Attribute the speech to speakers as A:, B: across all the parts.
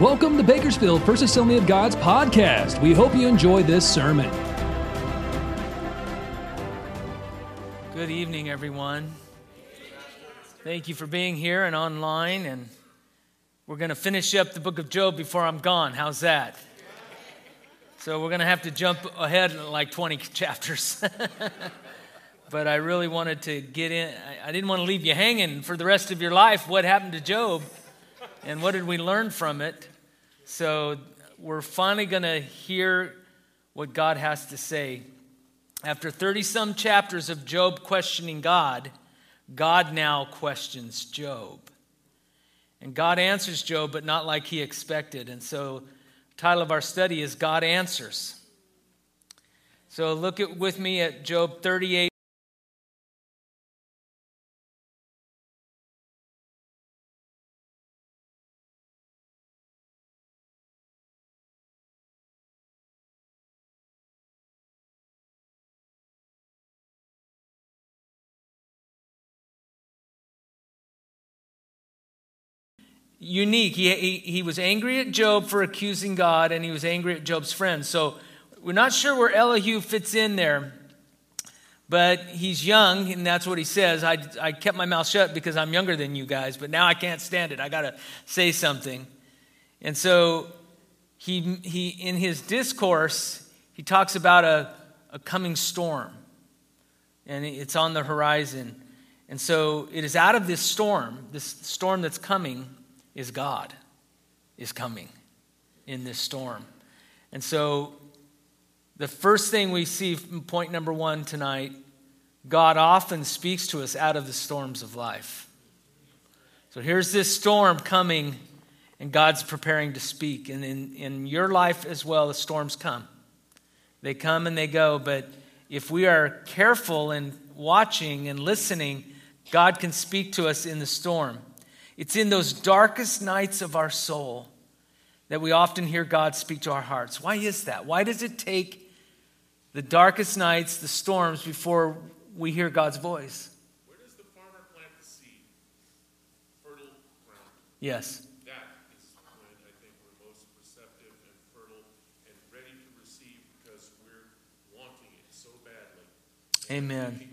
A: Welcome to Bakersfield First Assembly of God's podcast. We hope you enjoy this sermon.
B: Good evening, everyone. Thank you for being here and online. And we're going to finish up the book of Job before I'm gone. How's that? So we're going to have to jump ahead like 20 chapters. but I really wanted to get in. I didn't want to leave you hanging for the rest of your life. What happened to Job? And what did we learn from it? So we're finally going to hear what God has to say. After 30 some chapters of Job questioning God, God now questions Job. And God answers Job, but not like he expected. And so, title of our study is God Answers. So, look at, with me at Job 38. Unique. He, he, he, was angry at Job for accusing God, and he was angry at Job's friends. So we're not sure where Elihu fits in there, but he's young, and that's what he says. I, I kept my mouth shut because I'm younger than you guys, but now I can't stand it. I got to say something. And so he, he, in his discourse, he talks about a, a coming storm, and it's on the horizon. And so it is out of this storm, this storm that's coming, is God is coming in this storm. And so the first thing we see from point number one tonight God often speaks to us out of the storms of life. So here's this storm coming, and God's preparing to speak. And in, in your life as well, the storms come. They come and they go, but if we are careful and watching and listening, God can speak to us in the storm. It's in those darkest nights of our soul that we often hear God speak to our hearts. Why is that? Why does it take the darkest nights, the storms, before we hear God's voice?
C: Where does the farmer plant the seed? Fertile ground.
B: Yes.
C: That is when I think we're most receptive and fertile and ready to receive because we're wanting it so badly.
B: Amen.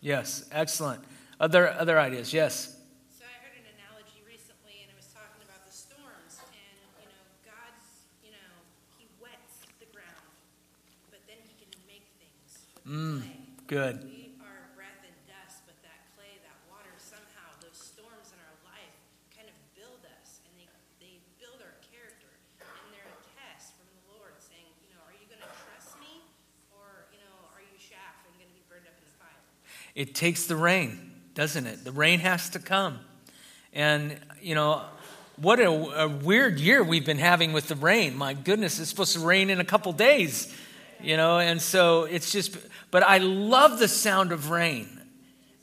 B: Yes, excellent. Other, other ideas, yes.
D: So I heard an analogy recently, and it was talking about the storms, and you know, God's, you know, He wets the ground, but then He can make things mm.
B: Good.
D: We are breath and dust, but that clay, that water, somehow those storms in our life kind of build us, and they, they build our character, and they're a test from the Lord, saying, you know, are you going to trust me, or you know, are you chaff and going to be burned up in the fire?
B: It takes the rain, doesn't it? The rain has to come. And, you know, what a, a, weird year we've been having with the rain. My goodness, it's supposed to rain in a couple days, you know, and so it's just, but I love the sound of rain.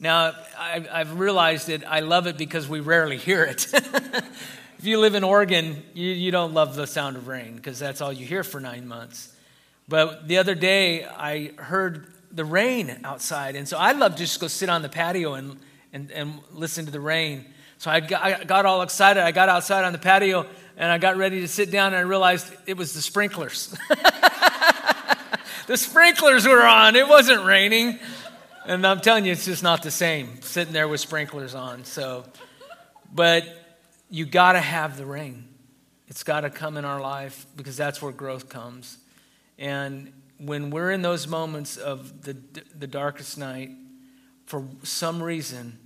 B: Now, I've, I've realized that I love it because we rarely hear it. if you live in Oregon, you, you don't love the sound of rain because that's all you hear for nine months. But the other day, I heard the rain outside. And so I love to just go sit on the patio and, and, and listen to the rain. So I got, I got all excited. I got outside on the patio and I got ready to sit down and I realized it was the sprinklers. the sprinklers were on. It wasn't raining. And I'm telling you, it's just not the same sitting there with sprinklers on. So, but you got to have the rain. It's got to come in our life because that's where growth comes. And when we're in those moments of the, the darkest night, for some reason,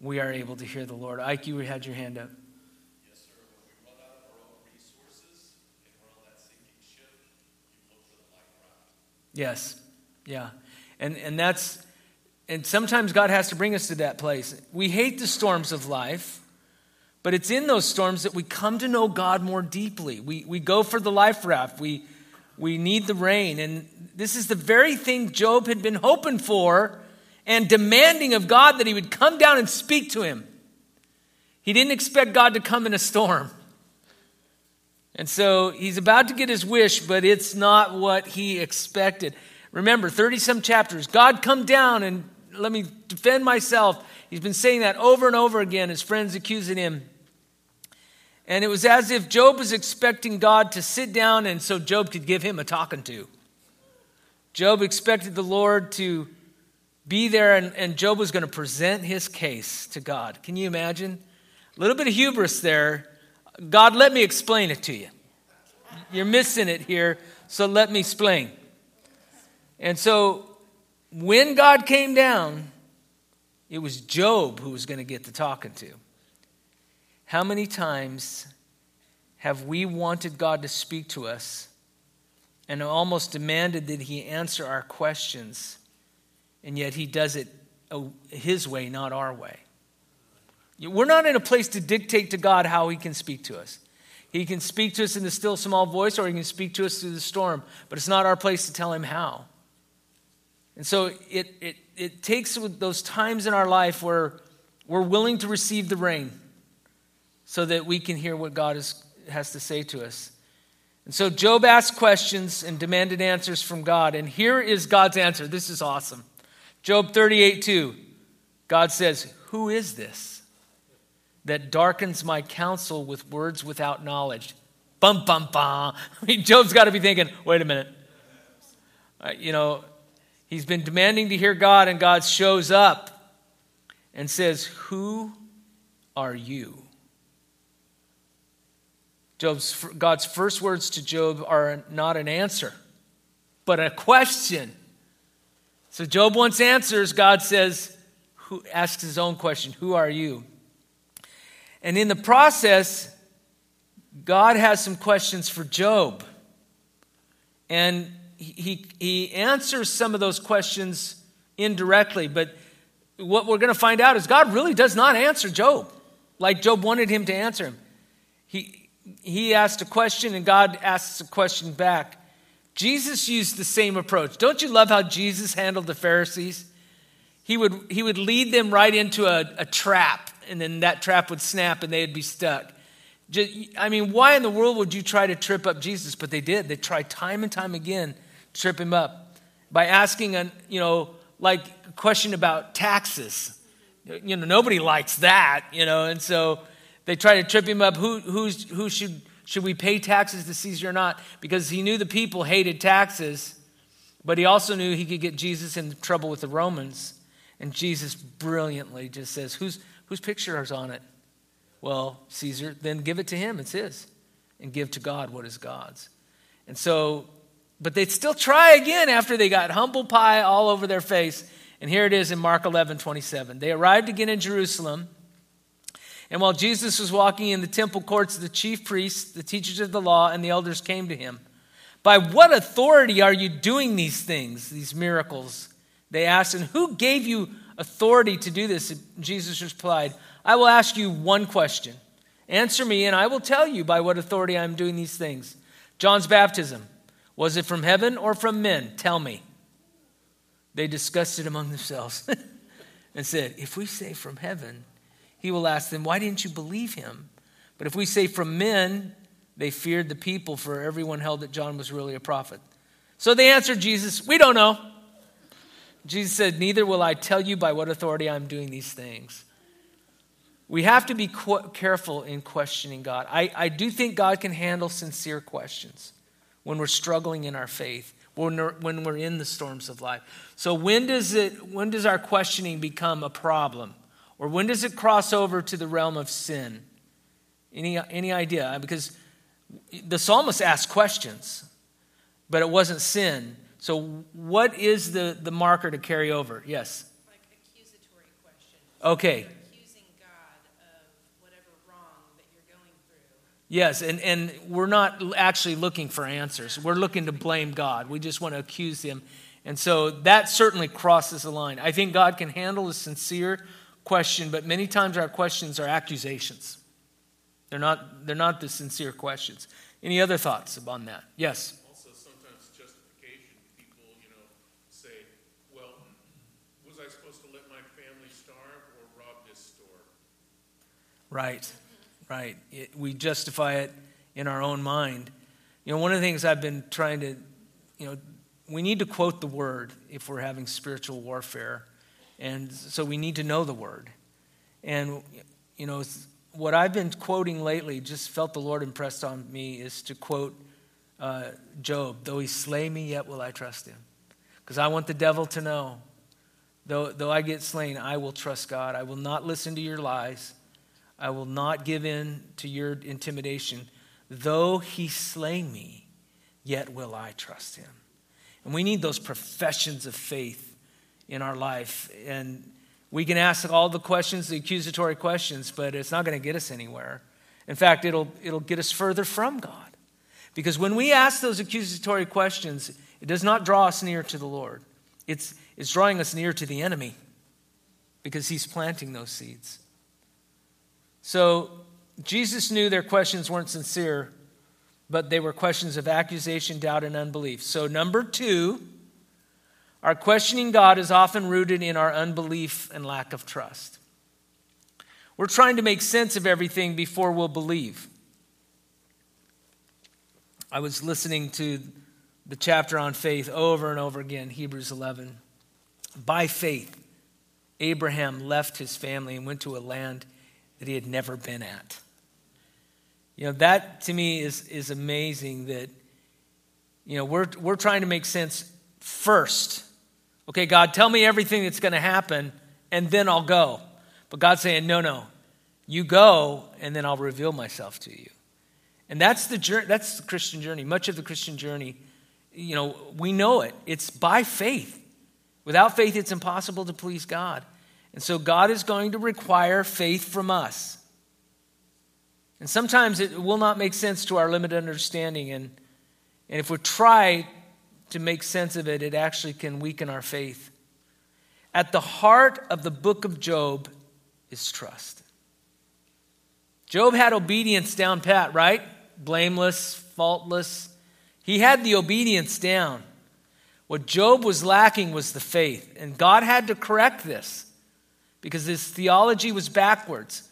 B: we are able to hear the Lord. Ike, you had your hand up.
C: Yes, sir. When we run out of our own resources and we're on that sinking ship, you look for the life raft.
B: Yes, yeah. And, and that's, and sometimes God has to bring us to that place. We hate the storms of life, but it's in those storms that we come to know God more deeply. We, we go for the life raft. We, we need the rain. And this is the very thing Job had been hoping for and demanding of God that he would come down and speak to him. He didn't expect God to come in a storm. And so he's about to get his wish, but it's not what he expected. Remember, 30 some chapters, God come down and let me defend myself. He's been saying that over and over again, his friends accusing him. And it was as if Job was expecting God to sit down and so Job could give him a talking to. Job expected the Lord to be there and, and Job was going to present his case to God. Can you imagine? A little bit of hubris there. God, let me explain it to you. You're missing it here, so let me explain. And so when God came down, it was Job who was going to get the talking to. How many times have we wanted God to speak to us and almost demanded that He answer our questions, and yet He does it His way, not our way? We're not in a place to dictate to God how He can speak to us. He can speak to us in the still small voice, or He can speak to us through the storm, but it's not our place to tell Him how. And so it, it, it takes those times in our life where we're willing to receive the rain so that we can hear what God is, has to say to us. And so Job asked questions and demanded answers from God. And here is God's answer. This is awesome. Job 38 2. God says, Who is this that darkens my counsel with words without knowledge? Bum, bum, bum. I mean, Job's got to be thinking, wait a minute. Uh, you know, He's been demanding to hear God, and God shows up and says, Who are you? Job's, God's first words to Job are not an answer, but a question. So Job wants answers. God says, who asks his own question, Who are you? And in the process, God has some questions for Job. And he, he answers some of those questions indirectly, but what we're going to find out is God really does not answer Job like Job wanted him to answer him. He, he asked a question and God asks a question back. Jesus used the same approach. Don't you love how Jesus handled the Pharisees? He would, he would lead them right into a, a trap, and then that trap would snap and they'd be stuck. I mean, why in the world would you try to trip up Jesus? But they did. They tried time and time again to trip him up by asking a you know like a question about taxes you know nobody likes that you know and so they try to trip him up. Who who's who should should we pay taxes to caesar or not? Because he knew the people hated taxes but he also knew he could get jesus in trouble with the romans. And jesus brilliantly just says whose whose picture is on it? Well caesar then give it to him. It's his. And give to god what is god's. And so but they'd still try again after they got humble pie all over their face. And here it is in Mark 11 27. They arrived again in Jerusalem. And while Jesus was walking in the temple courts, the chief priests, the teachers of the law, and the elders came to him. By what authority are you doing these things, these miracles? They asked, and who gave you authority to do this? Jesus replied, I will ask you one question. Answer me, and I will tell you by what authority I am doing these things. John's baptism. Was it from heaven or from men? Tell me. They discussed it among themselves and said, If we say from heaven, he will ask them, Why didn't you believe him? But if we say from men, they feared the people, for everyone held that John was really a prophet. So they answered Jesus, We don't know. Jesus said, Neither will I tell you by what authority I'm doing these things. We have to be qu- careful in questioning God. I, I do think God can handle sincere questions when we're struggling in our faith, when we're, when we're in the storms of life. So when does it when does our questioning become a problem? Or when does it cross over to the realm of sin? Any, any idea? Because the psalmist asked questions, but it wasn't sin. So, what is the, the marker to carry over? Yes?
D: Like accusatory questions.
B: Okay. Yes, and, and we're not actually looking for answers. We're looking to blame God. We just want to accuse Him. And so that certainly crosses the line. I think God can handle a sincere question, but many times our questions are accusations. They're not, they're not the sincere questions. Any other thoughts on that? Yes?
C: Also, sometimes justification, people, you know, say, well, was I supposed to let my family starve or rob this store?
B: Right right? It, we justify it in our own mind. You know, one of the things I've been trying to, you know, we need to quote the word if we're having spiritual warfare. And so we need to know the word. And, you know, what I've been quoting lately, just felt the Lord impressed on me, is to quote uh, Job Though he slay me, yet will I trust him. Because I want the devil to know, though, though I get slain, I will trust God. I will not listen to your lies. I will not give in to your intimidation. Though he slay me, yet will I trust him. And we need those professions of faith in our life. And we can ask all the questions, the accusatory questions, but it's not going to get us anywhere. In fact, it'll, it'll get us further from God. Because when we ask those accusatory questions, it does not draw us near to the Lord, it's, it's drawing us near to the enemy because he's planting those seeds. So Jesus knew their questions weren't sincere, but they were questions of accusation, doubt, and unbelief. So, number two, our questioning God is often rooted in our unbelief and lack of trust. We're trying to make sense of everything before we'll believe. I was listening to the chapter on faith over and over again, Hebrews 11. By faith, Abraham left his family and went to a land that he had never been at. You know, that to me is, is amazing that, you know, we're, we're trying to make sense first Okay, God, tell me everything that's going to happen, and then I'll go. But God's saying, no, no. You go, and then I'll reveal myself to you. And that's the journey, that's the Christian journey. Much of the Christian journey, you know, we know it. It's by faith. Without faith, it's impossible to please God. And so God is going to require faith from us. And sometimes it will not make sense to our limited understanding. And, and if we try to make sense of it, it actually can weaken our faith. At the heart of the book of Job is trust. Job had obedience down pat, right? Blameless, faultless. He had the obedience down. What Job was lacking was the faith. And God had to correct this because his theology was backwards.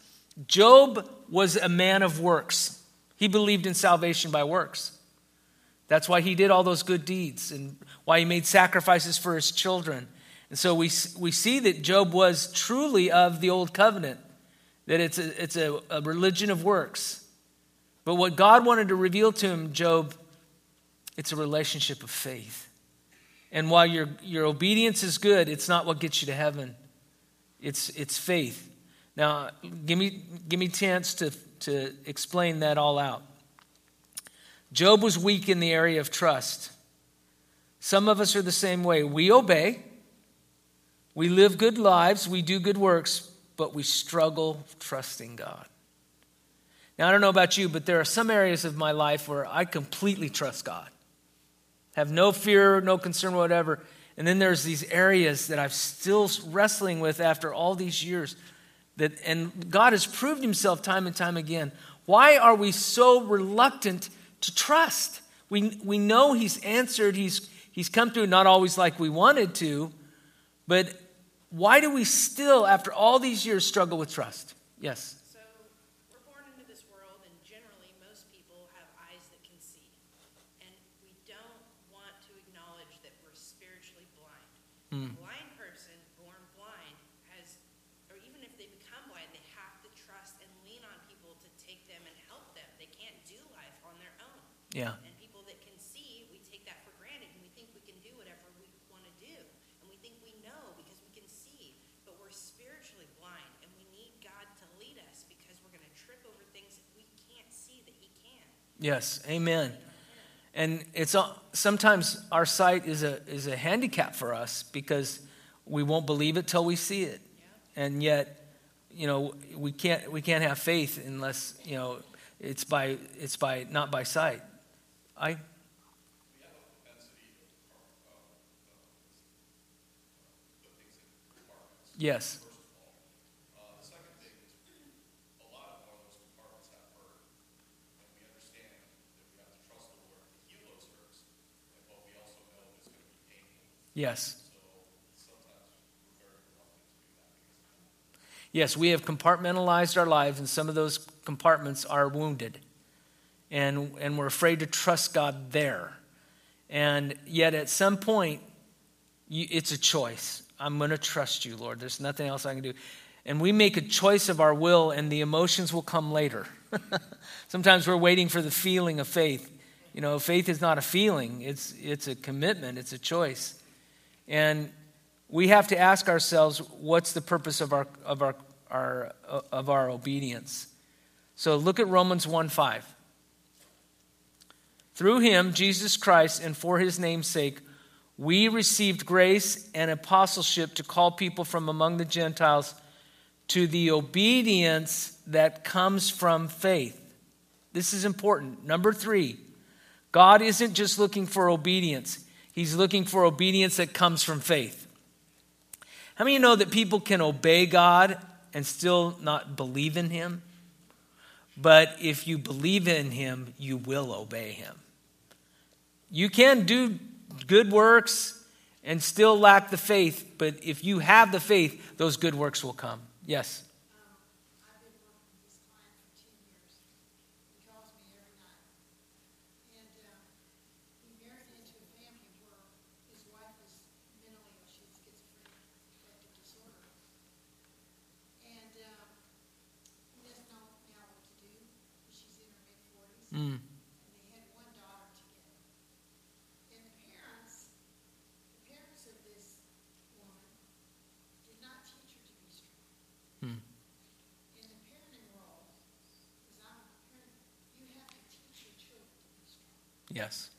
B: Job was a man of works, he believed in salvation by works. That's why he did all those good deeds and why he made sacrifices for his children. And so we, we see that Job was truly of the old covenant, that it's, a, it's a, a religion of works. But what God wanted to reveal to him, Job, it's a relationship of faith. And while your, your obedience is good, it's not what gets you to heaven. It's, it's faith. Now, give me, give me a chance to, to explain that all out. Job was weak in the area of trust. Some of us are the same way. We obey, we live good lives, we do good works, but we struggle trusting God. Now, I don't know about you, but there are some areas of my life where I completely trust God. Have no fear, no concern, whatever. And then there's these areas that I'm still wrestling with after all these years. That, and God has proved himself time and time again. Why are we so reluctant to trust. We, we know He's answered, he's, he's come through, not always like we wanted to, but why do we still, after all these years, struggle with trust? Yes.
D: So, we're born into this world, and generally, most people have eyes that can see. And we don't want to acknowledge that we're spiritually blind. Mm. A blind person, born blind, has, or even if they become blind, they have to trust and lean on people to take them and help them. They can't do life on their own.
B: Yeah.
D: And people that can see, we take that for granted and we think we can do whatever we want to do. And we think we know because we can see. But we're spiritually blind and we need God to lead us because we're going to trip over things that we can't see that He can.
B: Yes. Amen. And it's sometimes our sight is a is a handicap for us because we won't believe it till we see it. Yeah. And yet, you know, we can't we can't have faith unless, you know, it's by it's by not by sight. I Yes. Yes. Yes, we have compartmentalized our lives, and some of those compartments are wounded and, and we're afraid to trust God there. And yet, at some point, you, it's a choice. I'm going to trust you, Lord. There's nothing else I can do. And we make a choice of our will, and the emotions will come later. Sometimes we're waiting for the feeling of faith. You know, faith is not a feeling, it's, it's a commitment, it's a choice. And we have to ask ourselves what's the purpose of our, of our, our, of our obedience? So look at Romans 1 5. Through him, Jesus Christ, and for his name's sake, we received grace and apostleship to call people from among the Gentiles to the obedience that comes from faith. This is important. Number three, God isn't just looking for obedience, He's looking for obedience that comes from faith. How many of you know that people can obey God and still not believe in Him? But if you believe in Him, you will obey Him. You can do good works and still lack the faith, but if you have the faith, those good works will come. Yes. Yes.
E: Um, so you have to be asking what to do. I said, first of all, you got to take the noble path. Because he has options.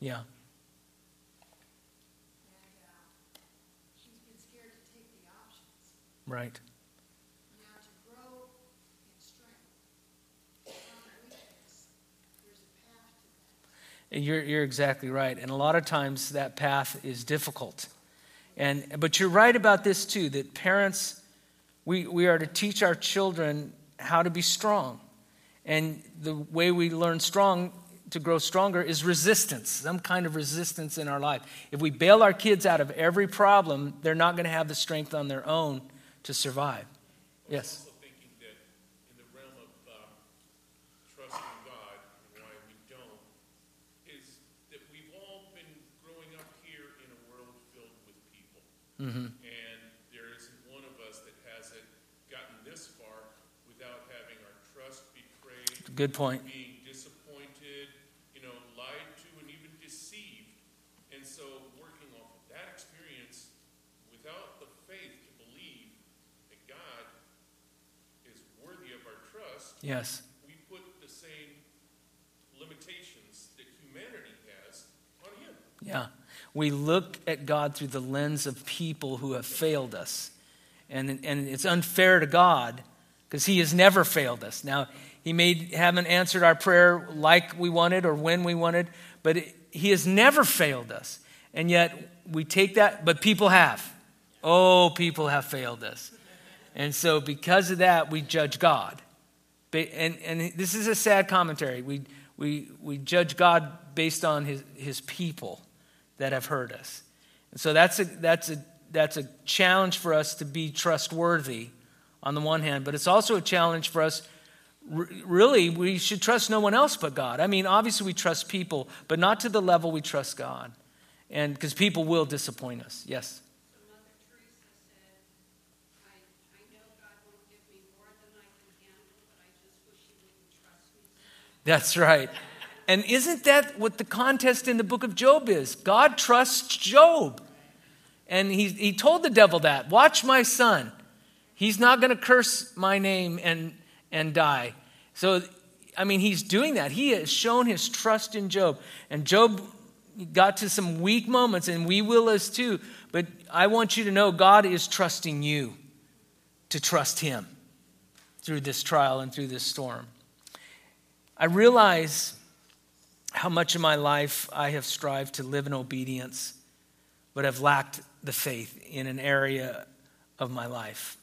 B: Yeah.
E: And uh, she's
B: Right. You're, you're exactly right. And a lot of times that path is difficult. And, but you're right about this too that parents, we, we are to teach our children how to be strong. And the way we learn strong to grow stronger is resistance, some kind of resistance in our life. If we bail our kids out of every problem, they're not going to have the strength on their own to survive. Yes.
C: Mm-hmm. And there isn't one of us that hasn't gotten this far without having our trust betrayed.
B: Good point.
C: Being disappointed, you know, lied to, and even deceived. And so, working off of that experience, without the faith to believe that God is worthy of our trust,
B: yes,
C: we put the same limitations that humanity has on Him.
B: Yeah we look at God through the lens of people who have failed us. And, and it's unfair to God because He has never failed us. Now, He may haven't answered our prayer like we wanted or when we wanted, but it, He has never failed us. And yet we take that, but people have. Oh, people have failed us. And so, because of that, we judge God. And, and this is a sad commentary. We, we, we judge God based on his, his people that have heard us. And so that's a, that's, a, that's a challenge for us to be trustworthy on the one hand, but it's also a challenge for us. Really, we should trust no one else but God. I mean, obviously, we trust people, but not to the level we trust God. And because people will disappoint us. Yes? That's right. And isn't that what the contest in the book of Job is? God trusts Job. And he, he told the devil that watch my son. He's not going to curse my name and, and die. So, I mean, he's doing that. He has shown his trust in Job. And Job got to some weak moments, and we will as too. But I want you to know God is trusting you to trust him through this trial and through this storm. I realize how much of my life I have strived to live in obedience, but have lacked the faith in an area of my life.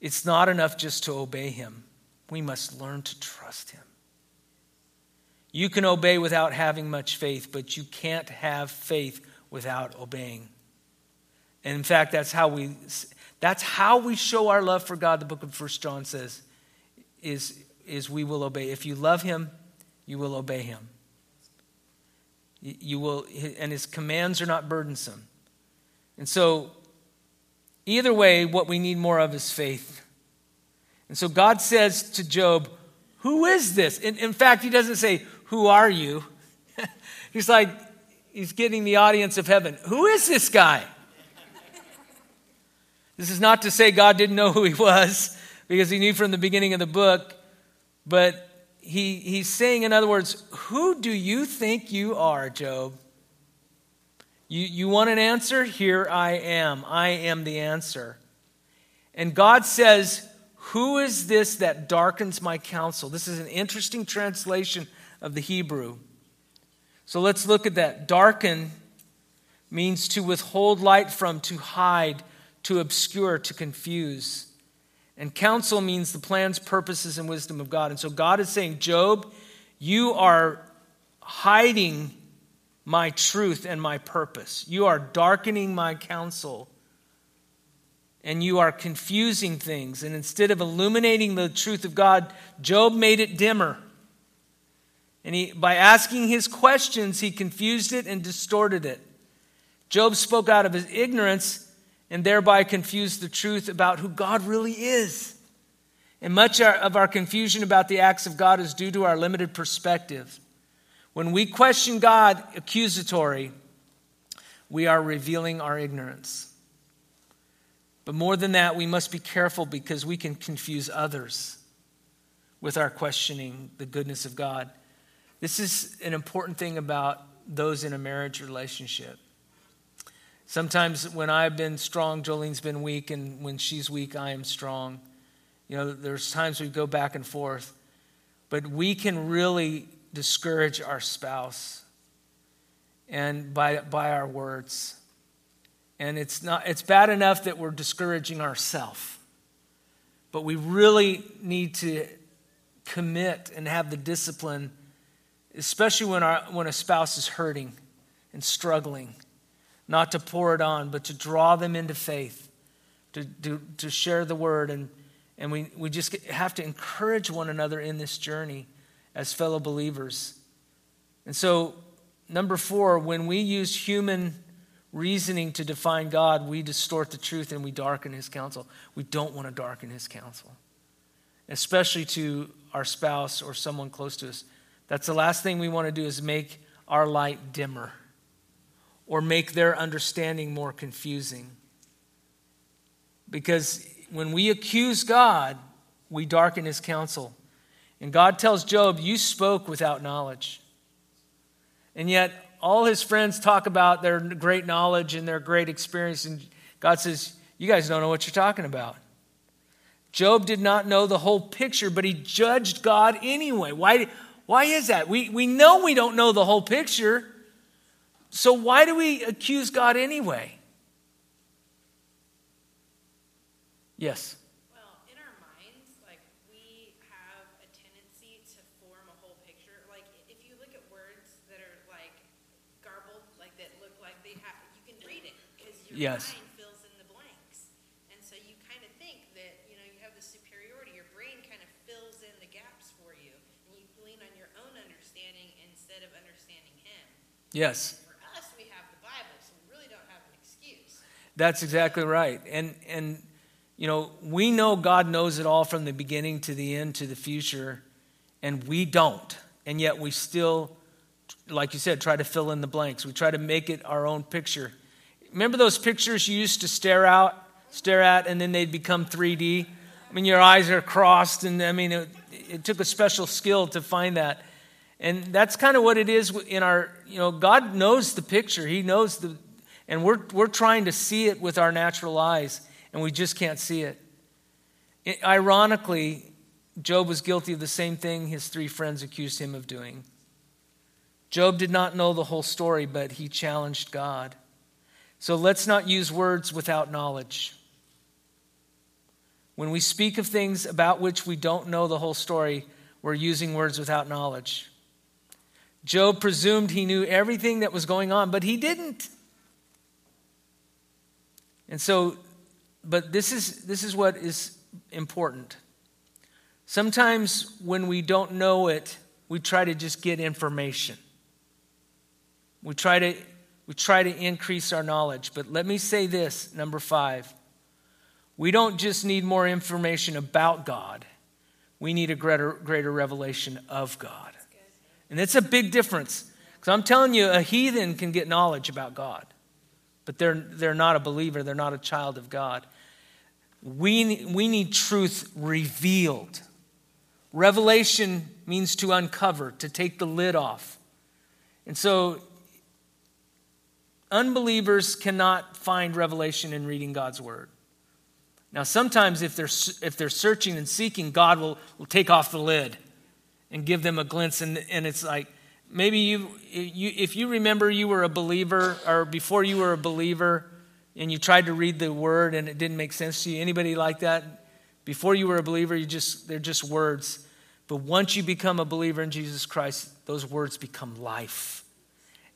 B: It's not enough just to obey Him, we must learn to trust Him. You can obey without having much faith, but you can't have faith without obeying. And in fact, that's how we that's how we show our love for God, the book of First John says, is, is we will obey. If you love him, you will obey him. You will, and his commands are not burdensome. And so, either way, what we need more of is faith. And so God says to Job, Who is this? In, in fact, he doesn't say, Who are you? he's like, he's getting the audience of heaven. Who is this guy? This is not to say God didn't know who he was, because he knew from the beginning of the book, but he, he's saying, in other words, who do you think you are, Job? You, you want an answer? Here I am. I am the answer. And God says, Who is this that darkens my counsel? This is an interesting translation of the Hebrew. So let's look at that. Darken means to withhold light from, to hide, to obscure, to confuse. And counsel means the plans, purposes, and wisdom of God. And so God is saying, Job, you are hiding my truth and my purpose. You are darkening my counsel. And you are confusing things. And instead of illuminating the truth of God, Job made it dimmer. And he, by asking his questions, he confused it and distorted it. Job spoke out of his ignorance and thereby confuse the truth about who God really is. And much of our confusion about the acts of God is due to our limited perspective. When we question God accusatory, we are revealing our ignorance. But more than that, we must be careful because we can confuse others with our questioning the goodness of God. This is an important thing about those in a marriage relationship. Sometimes when I've been strong, Jolene's been weak, and when she's weak, I am strong. You know, there's times we go back and forth, but we can really discourage our spouse and by, by our words. And it's not it's bad enough that we're discouraging ourselves. But we really need to commit and have the discipline, especially when, our, when a spouse is hurting and struggling not to pour it on, but to draw them into faith, to, to, to share the word. And, and we, we just have to encourage one another in this journey as fellow believers. And so, number four, when we use human reasoning to define God, we distort the truth and we darken his counsel. We don't want to darken his counsel, especially to our spouse or someone close to us. That's the last thing we want to do is make our light dimmer or make their understanding more confusing. Because when we accuse God, we darken his counsel. And God tells Job, You spoke without knowledge. And yet, all his friends talk about their great knowledge and their great experience. And God says, You guys don't know what you're talking about. Job did not know the whole picture, but he judged God anyway. Why, why is that? We, we know we don't know the whole picture. So why do we accuse God anyway? Yes.
D: Well, in our minds, like we have a tendency to form a whole picture. Like if you look at words that are like garbled, like that look like they have, you can read it because your
B: Yes.
D: mind fills in the blanks, and so you kind of think that you know you have the superiority. Your brain kind of fills in the gaps for you, and you lean on your own understanding instead of understanding Him.
B: Yes.
D: For us, we have the Bible, so we really don't have an excuse.
B: That's exactly right. And and you know, we know God knows it all from the beginning to the end to the future, and we don't. And yet we still like you said try to fill in the blanks. We try to make it our own picture. Remember those pictures you used to stare out, stare at and then they'd become 3D? I mean your eyes are crossed and I mean it, it took a special skill to find that. And that's kind of what it is in our, you know, God knows the picture. He knows the, and we're, we're trying to see it with our natural eyes, and we just can't see it. it. Ironically, Job was guilty of the same thing his three friends accused him of doing. Job did not know the whole story, but he challenged God. So let's not use words without knowledge. When we speak of things about which we don't know the whole story, we're using words without knowledge. Job presumed he knew everything that was going on, but he didn't. And so, but this is, this is what is important. Sometimes when we don't know it, we try to just get information. We try to, we try to increase our knowledge. But let me say this number five. We don't just need more information about God, we need a greater, greater revelation of God. And it's a big difference. Because I'm telling you, a heathen can get knowledge about God, but they're, they're not a believer, they're not a child of God. We, we need truth revealed. Revelation means to uncover, to take the lid off. And so, unbelievers cannot find revelation in reading God's word. Now, sometimes if they're, if they're searching and seeking, God will, will take off the lid and give them a glimpse. And, and it's like, maybe you, you, if you remember you were a believer, or before you were a believer, and you tried to read the word and it didn't make sense to you. Anybody like that? Before you were a believer, you just they're just words. But once you become a believer in Jesus Christ, those words become life.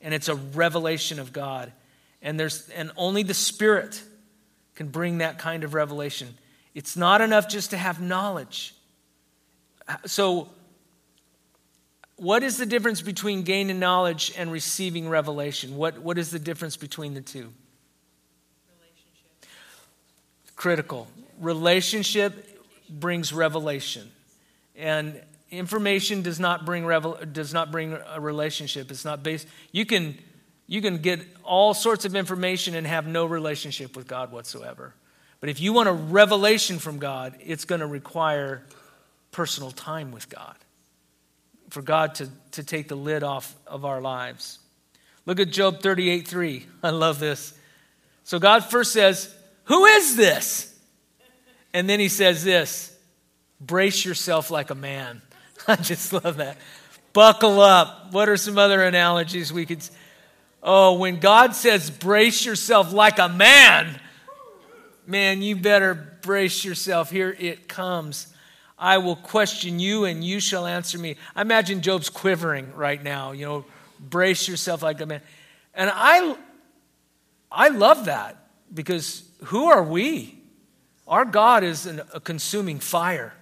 B: And it's a revelation of God. And there's and only the Spirit can bring that kind of revelation. It's not enough just to have knowledge. So what is the difference between gaining knowledge and receiving revelation? What, what is the difference between the two?
D: Relationship.
B: Critical. Relationship brings revelation. And information does not bring revel, does not bring a relationship. It's not based you can you can get all sorts of information and have no relationship with God whatsoever. But if you want a revelation from God, it's going to require personal time with God for God to, to take the lid off of our lives. Look at Job 38 3. I love this. So God first says, Who is this? And then he says this Brace yourself like a man. I just love that. Buckle up. What are some other analogies we could? Oh, when God says, Brace yourself like a man, man, you better brace yourself. Here it comes. I will question you and you shall answer me. I imagine Job's quivering right now, you know, brace yourself like a man. And I I love that because who are we? Our God is an, a consuming fire.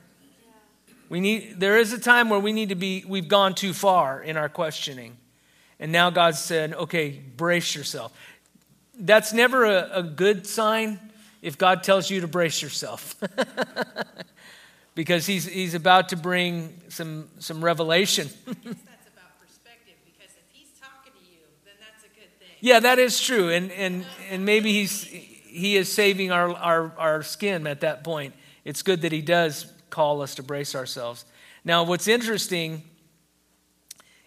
B: We need there is a time where we need to be we've gone too far in our questioning. And now God said, "Okay, brace yourself." That's never a, a good sign if God tells you to brace yourself. because he's, he's about to bring some, some revelation.
D: that's about perspective because if he's talking to you, then that's a good thing.
B: yeah, that is true. And, and, and maybe he's, he is saving our, our, our skin at that point. It's good that he does call us to brace ourselves. Now, what's interesting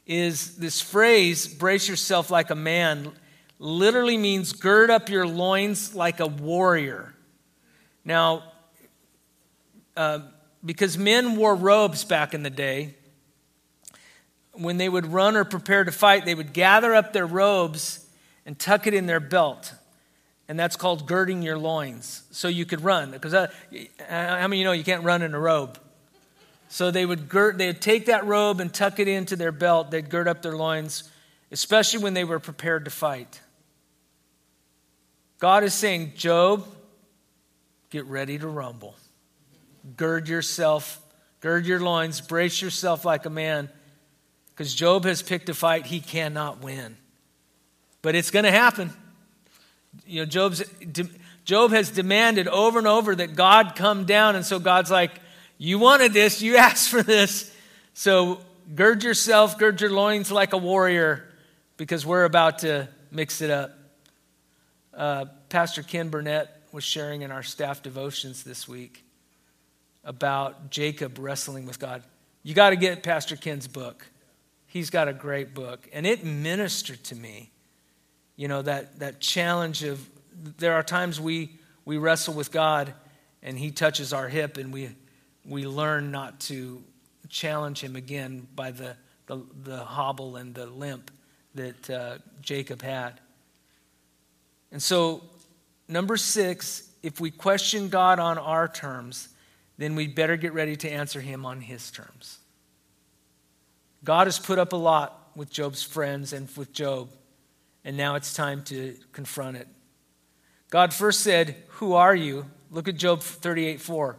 B: is this phrase, brace yourself like a man, literally means gird up your loins like a warrior. Now, uh, because men wore robes back in the day. When they would run or prepare to fight, they would gather up their robes and tuck it in their belt. And that's called girding your loins. So you could run. Because uh, how many you know you can't run in a robe? So they would gird, they would take that robe and tuck it into their belt. They'd gird up their loins, especially when they were prepared to fight. God is saying, Job, get ready to rumble gird yourself, gird your loins, brace yourself like a man, because Job has picked a fight he cannot win. But it's going to happen. You know, Job's, Job has demanded over and over that God come down, and so God's like, You wanted this, you asked for this. So gird yourself, gird your loins like a warrior, because we're about to mix it up. Uh, Pastor Ken Burnett was sharing in our staff devotions this week about Jacob wrestling with God. You got to get Pastor Ken's book. He's got a great book. And it ministered to me. You know, that, that challenge of there are times we, we wrestle with God and he touches our hip and we, we learn not to challenge him again by the, the, the hobble and the limp that uh, Jacob had. And so, number six, if we question God on our terms, then we'd better get ready to answer him on his terms. God has put up a lot with Job's friends and with Job. And now it's time to confront it. God first said, Who are you? Look at Job 38 4.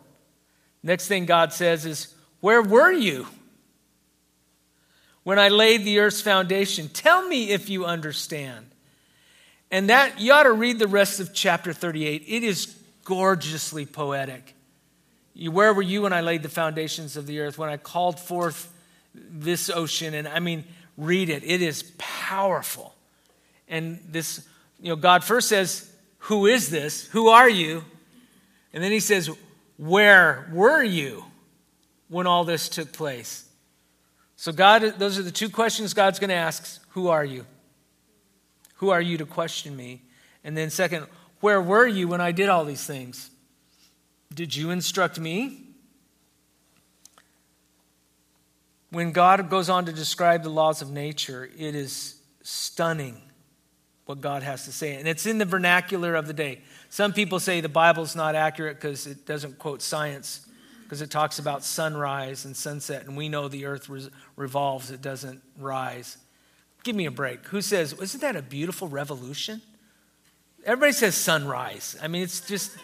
B: Next thing God says is, Where were you? When I laid the earth's foundation, tell me if you understand. And that, you ought to read the rest of chapter 38. It is gorgeously poetic. Where were you when I laid the foundations of the earth, when I called forth this ocean? And I mean, read it. It is powerful. And this, you know, God first says, Who is this? Who are you? And then he says, Where were you when all this took place? So, God, those are the two questions God's going to ask Who are you? Who are you to question me? And then, second, where were you when I did all these things? Did you instruct me? When God goes on to describe the laws of nature, it is stunning what God has to say. And it's in the vernacular of the day. Some people say the Bible's not accurate because it doesn't quote science, because it talks about sunrise and sunset, and we know the earth revolves, it doesn't rise. Give me a break. Who says, isn't that a beautiful revolution? Everybody says sunrise. I mean, it's just,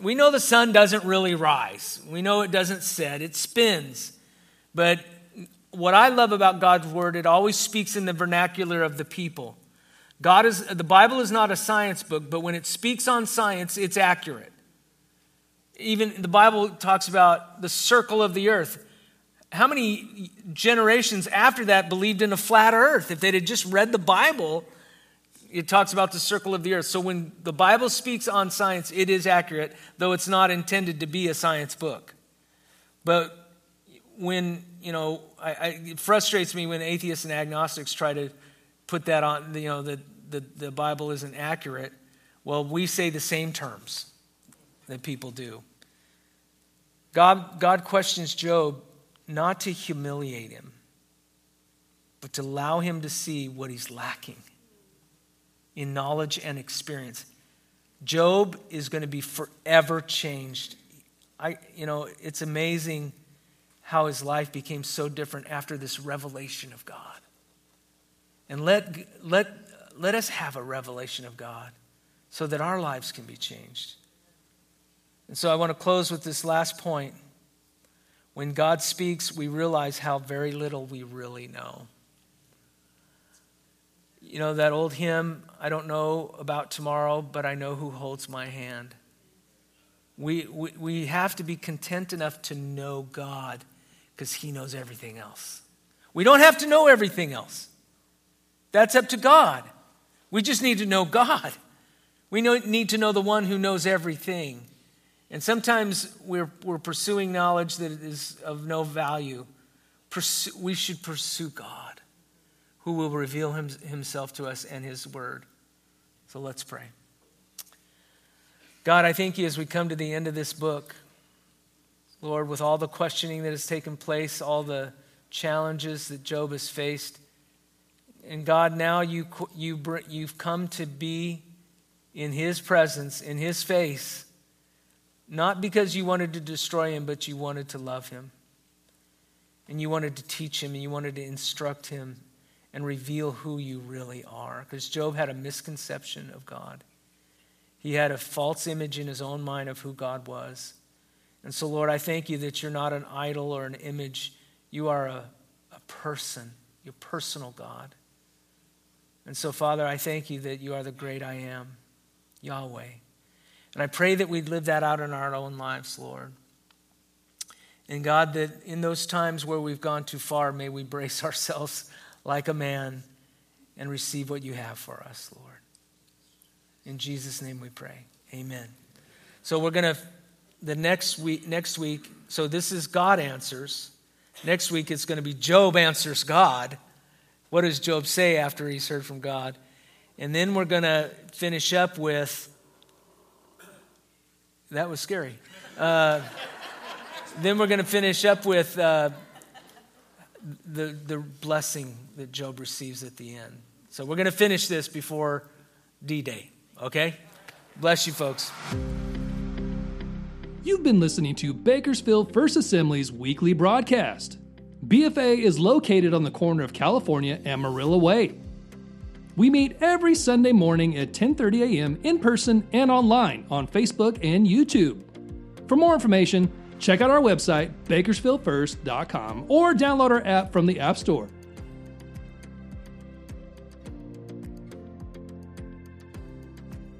B: we know the sun doesn't really rise. We know it doesn't set, it spins. But what I love about God's word, it always speaks in the vernacular of the people. God is, the Bible is not a science book, but when it speaks on science, it's accurate. Even the Bible talks about the circle of the earth. How many generations after that believed in a flat earth? If they'd just read the Bible, it talks about the circle of the earth. So when the Bible speaks on science, it is accurate, though it's not intended to be a science book. But when, you know, I, I, it frustrates me when atheists and agnostics try to put that on, you know, that the, the Bible isn't accurate. Well, we say the same terms that people do. God, God questions Job not to humiliate him, but to allow him to see what he's lacking in knowledge and experience. Job is going to be forever changed. I, you know, it's amazing how his life became so different after this revelation of God. And let, let, let us have a revelation of God so that our lives can be changed. And so I want to close with this last point. When God speaks, we realize how very little we really know. You know that old hymn, I don't know about tomorrow, but I know who holds my hand. We, we, we have to be content enough to know God because He knows everything else. We don't have to know everything else. That's up to God. We just need to know God. We know, need to know the one who knows everything. And sometimes we're, we're pursuing knowledge that is of no value. Pursue, we should pursue God, who will reveal him, himself to us and his word. So let's pray. God, I thank you as we come to the end of this book. Lord, with all the questioning that has taken place, all the challenges that Job has faced. And God, now you, you, you've come to be in his presence, in his face not because you wanted to destroy him, but you wanted to love him. And you wanted to teach him and you wanted to instruct him and reveal who you really are. Because Job had a misconception of God, he had a false image in his own mind of who God was. And so, Lord, I thank you that you're not an idol or an image. You are a, a person, your personal God. And so, Father, I thank you that you are the great I am, Yahweh. And I pray that we'd live that out in our own lives, Lord. And God, that in those times where we've gone too far, may we brace ourselves like a man and receive what you have for us, Lord. In Jesus' name we pray. Amen. So we're going to, the next week, next week, so this is God answers. Next week it's going to be Job answers God. What does Job say after he's heard from God? And then we're going to finish up with that was scary. Uh, then we're going to finish up with uh, the, the blessing that Job receives at the end. So we're going to finish this before D Day, okay? Bless you, folks.
A: You've been listening to Bakersfield First Assembly's weekly broadcast. BFA is located on the corner of California and Marilla Way. We meet every Sunday morning at 10:30 a.m. in person and online on Facebook and YouTube. For more information, Check out our website, bakersfieldfirst.com, or download our app from the App Store.